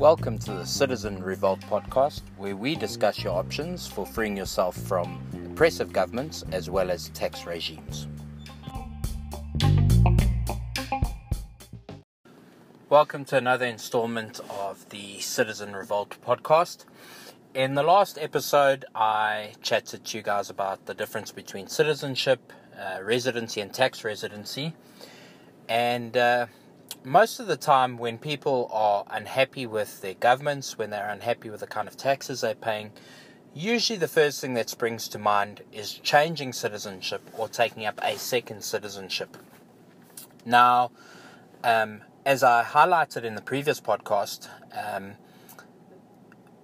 Welcome to the Citizen Revolt podcast, where we discuss your options for freeing yourself from oppressive governments as well as tax regimes. Welcome to another installment of the Citizen Revolt podcast. In the last episode, I chatted to you guys about the difference between citizenship, uh, residency, and tax residency. And uh, most of the time, when people are unhappy with their governments, when they're unhappy with the kind of taxes they're paying, usually the first thing that springs to mind is changing citizenship or taking up a second citizenship. Now, um, as I highlighted in the previous podcast, um,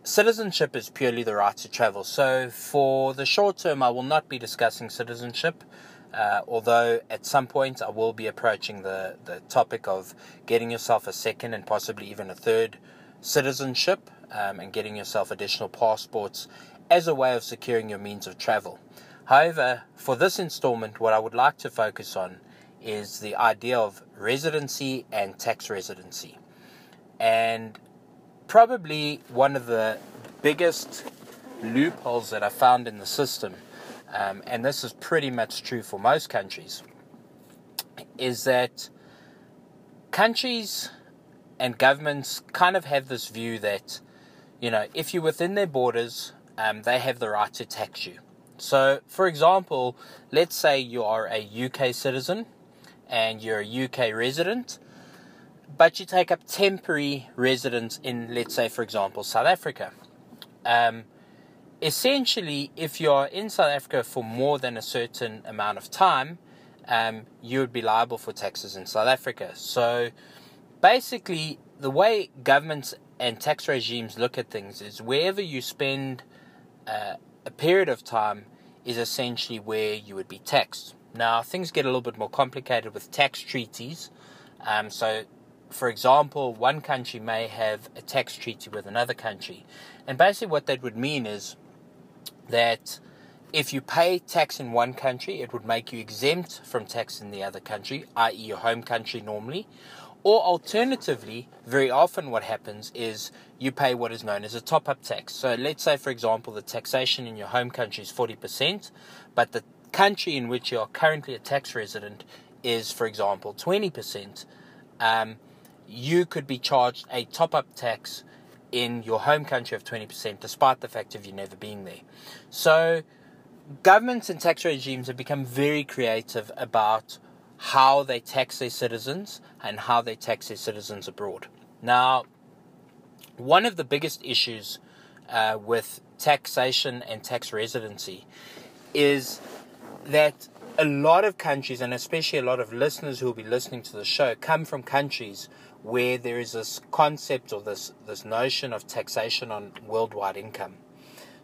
citizenship is purely the right to travel. So, for the short term, I will not be discussing citizenship, uh, although at some point I will be approaching the, the topic of getting yourself a second and possibly even a third citizenship um, and getting yourself additional passports as a way of securing your means of travel. However, for this installment, what I would like to focus on is the idea of residency and tax residency. And probably one of the biggest loopholes that I found in the system, um, and this is pretty much true for most countries, is that countries and governments kind of have this view that, you know, if you're within their borders, um, they have the right to tax you. So, for example, let's say you are a UK citizen and you're a UK resident, but you take up temporary residence in, let's say, for example, South Africa. Um, essentially, if you're in South Africa for more than a certain amount of time, um, you would be liable for taxes in South Africa. So, basically, the way governments and tax regimes look at things is wherever you spend uh, a period of time is essentially where you would be taxed. Now, things get a little bit more complicated with tax treaties. Um, so, for example, one country may have a tax treaty with another country. And basically, what that would mean is that if you pay tax in one country, it would make you exempt from tax in the other country, i.e., your home country normally. Or alternatively, very often what happens is you pay what is known as a top up tax. So let's say, for example, the taxation in your home country is 40%, but the country in which you are currently a tax resident is, for example, 20%, um, you could be charged a top up tax in your home country of 20%, despite the fact of you never being there. So, governments and tax regimes have become very creative about how they tax their citizens and how they tax their citizens abroad. Now, one of the biggest issues uh, with taxation and tax residency is that a lot of countries, and especially a lot of listeners who will be listening to the show, come from countries where there is this concept or this, this notion of taxation on worldwide income.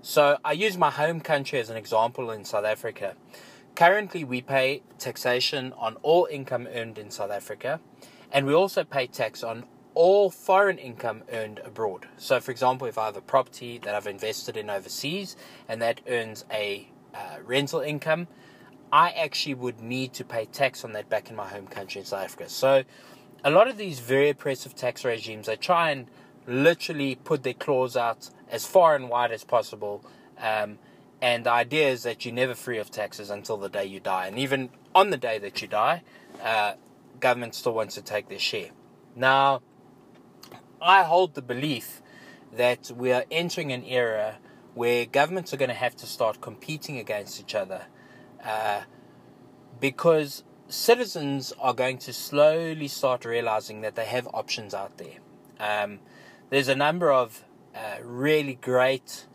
So I use my home country as an example in South Africa. Currently, we pay taxation on all income earned in South Africa, and we also pay tax on all foreign income earned abroad. So, for example, if I have a property that I've invested in overseas and that earns a uh, rental income, I actually would need to pay tax on that back in my home country in South Africa. So, a lot of these very oppressive tax regimes, they try and literally put their claws out as far and wide as possible. Um, and the idea is that you're never free of taxes until the day you die. And even on the day that you die, uh, government still wants to take their share. Now, I hold the belief that we are entering an era where governments are going to have to start competing against each other uh, because citizens are going to slowly start realizing that they have options out there. Um, there's a number of uh, really great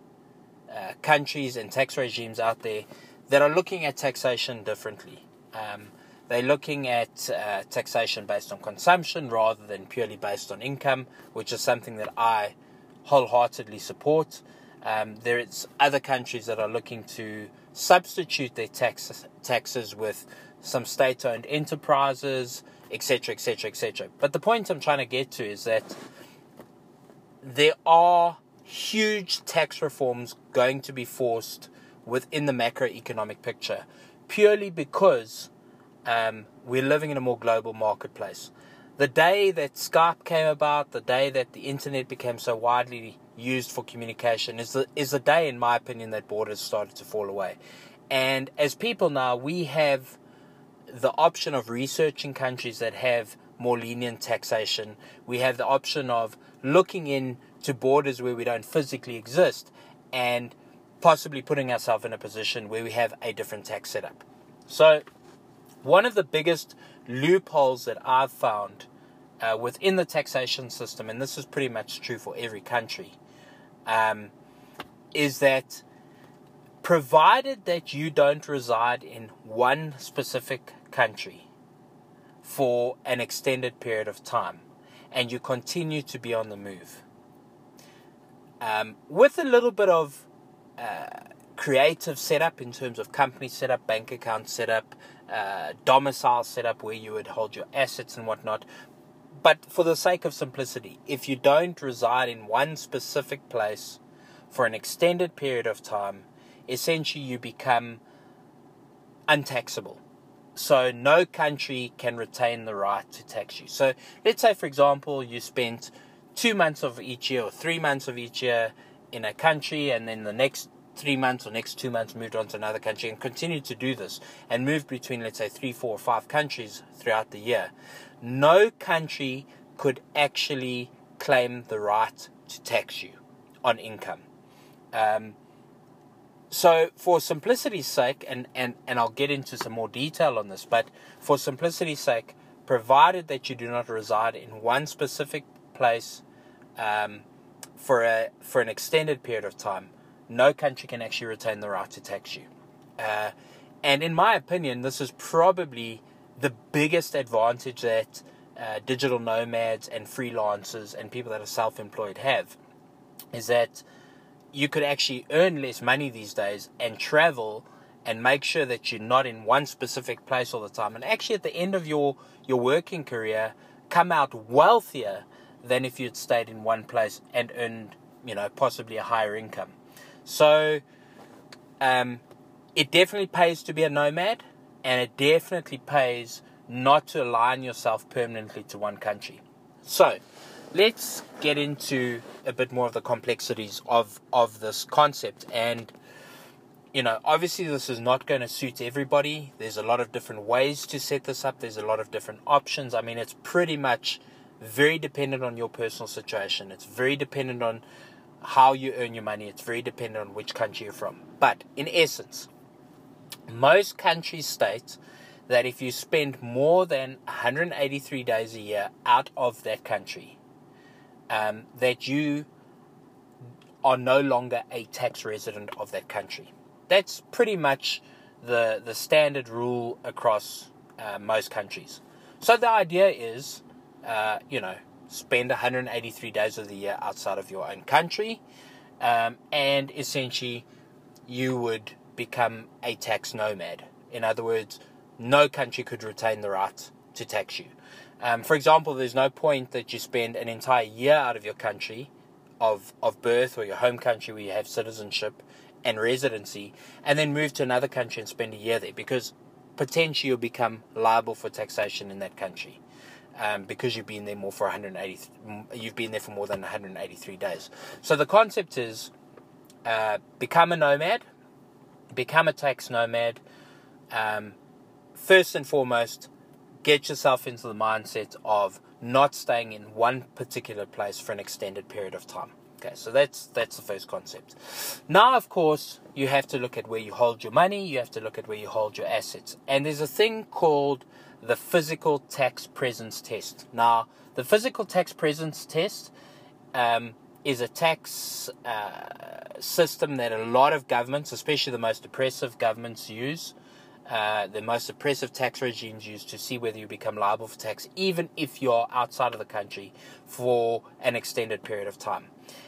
uh, countries and tax regimes out there that are looking at taxation differently. Um, they're looking at uh, taxation based on consumption rather than purely based on income, which is something that I wholeheartedly support. Um, there's other countries that are looking to substitute their tax, taxes with some state owned enterprises, etc., etc., etc. But the point I'm trying to get to is that there are huge tax reforms going to be forced within the macroeconomic picture purely because um, we're living in a more global marketplace. the day that Skype came about, the day that the internet became so widely used for communication, is the is the day, in my opinion, that borders started to fall away. And as people now, we have the option of researching countries that have more lenient taxation. We have the option of looking into borders where we don't physically exist and possibly putting ourselves in a position where we have a different tax setup. So, one of the biggest loopholes that I've found uh, within the taxation system, and this is pretty much true for every country, um, is that provided that you don't reside in one specific country for an extended period of time and you continue to be on the move, um, with a little bit of uh, creative setup in terms of company setup, bank account setup, uh, domicile setup where you would hold your assets and whatnot. But for the sake of simplicity, if you don't reside in one specific place for an extended period of time, essentially you become untaxable. So no country can retain the right to tax you. So let's say, for example, you spent two months of each year or three months of each year in a country, and then the next three months or next two months moved on to another country and continued to do this and moved between, let's say, three, four, or five countries throughout the year. No country could actually claim the right to tax you on income. Um, so, for simplicity's sake, and, and, and I'll get into some more detail on this, but for simplicity's sake, provided that you do not reside in one specific place um, for a for an extended period of time, no country can actually retain the right to tax you. Uh, and in my opinion, this is probably the biggest advantage that uh, digital nomads and freelancers and people that are self-employed have, is that you could actually earn less money these days and travel and make sure that you're not in one specific place all the time. And actually, at the end of your your working career, come out wealthier than if you'd stayed in one place and earned, you know, possibly a higher income. So, um, it definitely pays to be a nomad, and it definitely pays not to align yourself permanently to one country. So, let's get into a bit more of the complexities of of this concept. And you know obviously this is not going to suit everybody. There's a lot of different ways to set this up. There's a lot of different options. I mean it's pretty much very dependent on your personal situation. It's very dependent on how you earn your money. It's very dependent on which country you're from. But in essence most countries state that if you spend more than 183 days a year out of that country um, that you are no longer a tax resident of that country. That's pretty much the the standard rule across uh, most countries. So the idea is, uh, you know, spend 183 days of the year outside of your own country, um, and essentially, you would become a tax nomad. In other words, no country could retain the right to tax you. Um, for example, there's no point that you spend an entire year out of your country of, of birth or your home country where you have citizenship and residency and then move to another country and spend a year there because potentially you'll become liable for taxation in that country um, because you've been there more for 180 you've been there for more than 183 days so the concept is uh, become a nomad become a tax nomad um, first and foremost get yourself into the mindset of not staying in one particular place for an extended period of time. Okay, so that's that's the first concept. Now, of course, you have to look at where you hold your money. You have to look at where you hold your assets, and there's a thing called the physical tax presence test. Now, the physical tax presence test um, is a tax uh, system that a lot of governments, especially the most oppressive governments, use uh, the most oppressive tax regimes use to see whether you become liable for tax, even if you're outside of the country for an extended period of time.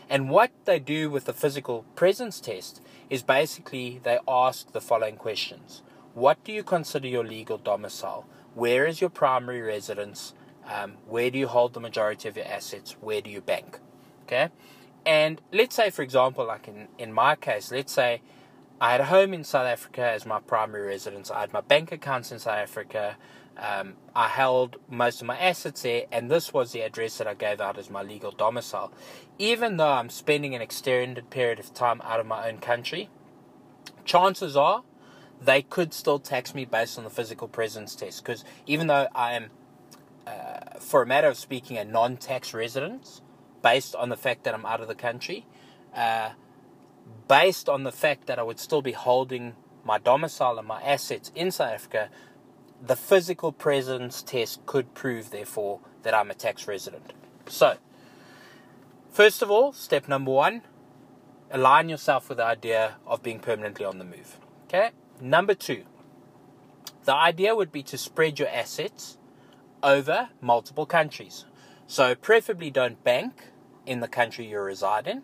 And what they do with the physical presence test is basically they ask the following questions What do you consider your legal domicile? Where is your primary residence? Um, where do you hold the majority of your assets? Where do you bank? Okay? And let's say, for example, like in, in my case, let's say I had a home in South Africa as my primary residence. I had my bank accounts in South Africa. Um, I held most of my assets there, and this was the address that I gave out as my legal domicile. Even though I'm spending an extended period of time out of my own country, chances are they could still tax me based on the physical presence test. Because even though I am, uh, for a matter of speaking, a non tax resident, based on the fact that I'm out of the country, uh, based on the fact that I would still be holding my domicile and my assets in South Africa, the physical presence test could prove, therefore, that I'm a tax resident. So, first of all, step number one align yourself with the idea of being permanently on the move. Okay? Number two, the idea would be to spread your assets over multiple countries. So, preferably don't bank in the country you reside in,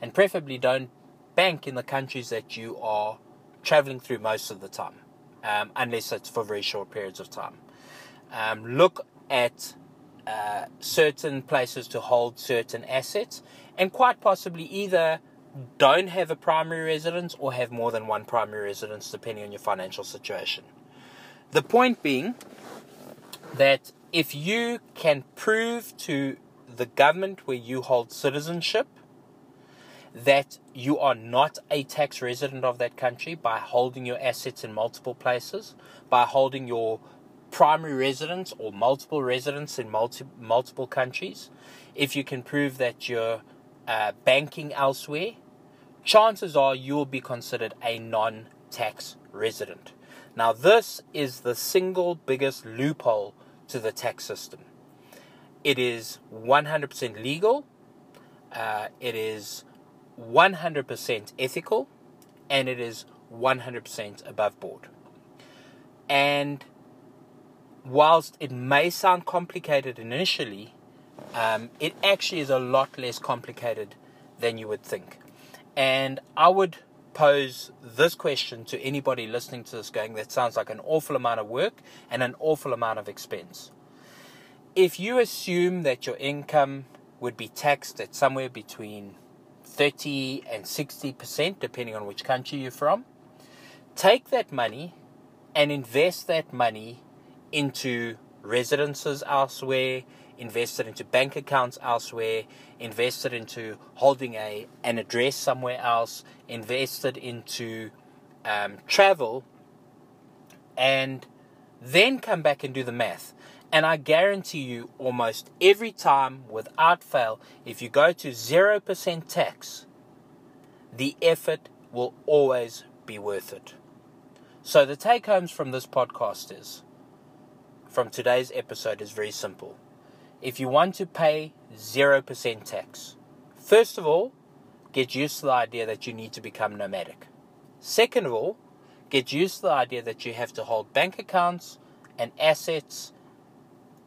and preferably don't bank in the countries that you are traveling through most of the time um, unless it's for very short periods of time. Um, look at uh, certain places to hold certain assets, and quite possibly either don't have a primary residence or have more than one primary residence, depending on your financial situation. The point being that if you can prove to the government where you hold citizenship that you are not a tax resident of that country by holding your assets in multiple places, by holding your primary residence or multiple residence in multi- multiple countries. If you can prove that you're uh, banking elsewhere, chances are you will be considered a non tax resident. Now, this is the single biggest loophole to the tax system. It is 100% legal. Uh, it is 100% ethical and it is 100% above board. And whilst it may sound complicated initially, um, it actually is a lot less complicated than you would think. And I would pose this question to anybody listening to this going, that sounds like an awful amount of work and an awful amount of expense. If you assume that your income would be taxed at somewhere between 30 and 60%, depending on which country you're from. Take that money and invest that money into residences elsewhere, invest it into bank accounts elsewhere, invest it into holding a, an address somewhere else, invest it into um, travel, and then come back and do the math. And I guarantee you, almost every time, without fail, if you go to 0% tax, the effort will always be worth it. So, the take homes from this podcast is from today's episode is very simple. If you want to pay 0% tax, first of all, get used to the idea that you need to become nomadic. Second of all, get used to the idea that you have to hold bank accounts and assets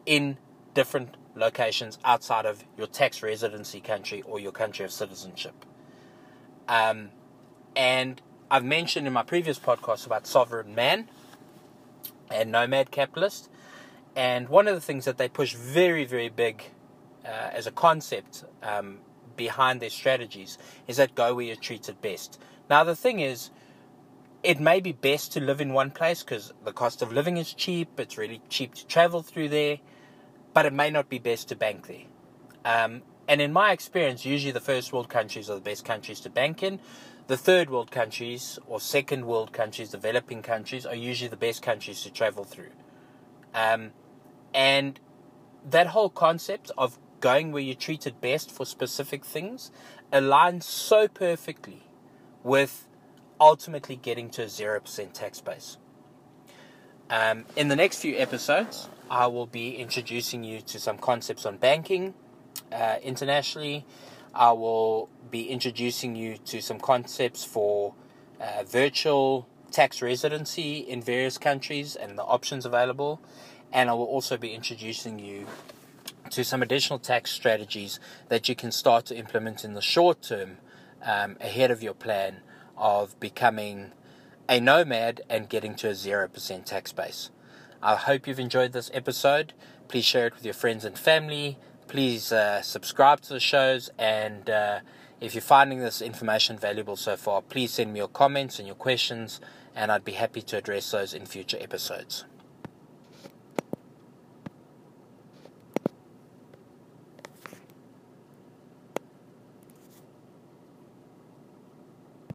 in different locations outside of your tax residency country or your country of citizenship. Um, and I've mentioned in my previous podcast about sovereign man and nomad capitalist. And one of the things that they push very, very big uh, as a concept um, behind their strategies is that go where you're treated best. Now, the thing is, it may be best to live in one place because the cost of living is cheap, it's really cheap to travel through there but it may not be best to bank there. Um, and in my experience, usually the first world countries are the best countries to bank in. The third world countries or second world countries, developing countries, are usually the best countries to travel through. Um, and that whole concept of going where you're treated best for specific things aligns so perfectly with ultimately getting to a 0% tax base. Um, in the next few episodes, I will be introducing you to some concepts on banking uh, internationally. I will be introducing you to some concepts for uh, virtual tax residency in various countries and the options available. And I will also be introducing you to some additional tax strategies that you can start to implement in the short term um, ahead of your plan of becoming a nomad and getting to a 0% tax base. I hope you've enjoyed this episode. Please share it with your friends and family. Please uh, subscribe to the shows. And uh, if you're finding this information valuable so far, please send me your comments and your questions, and I'd be happy to address those in future episodes.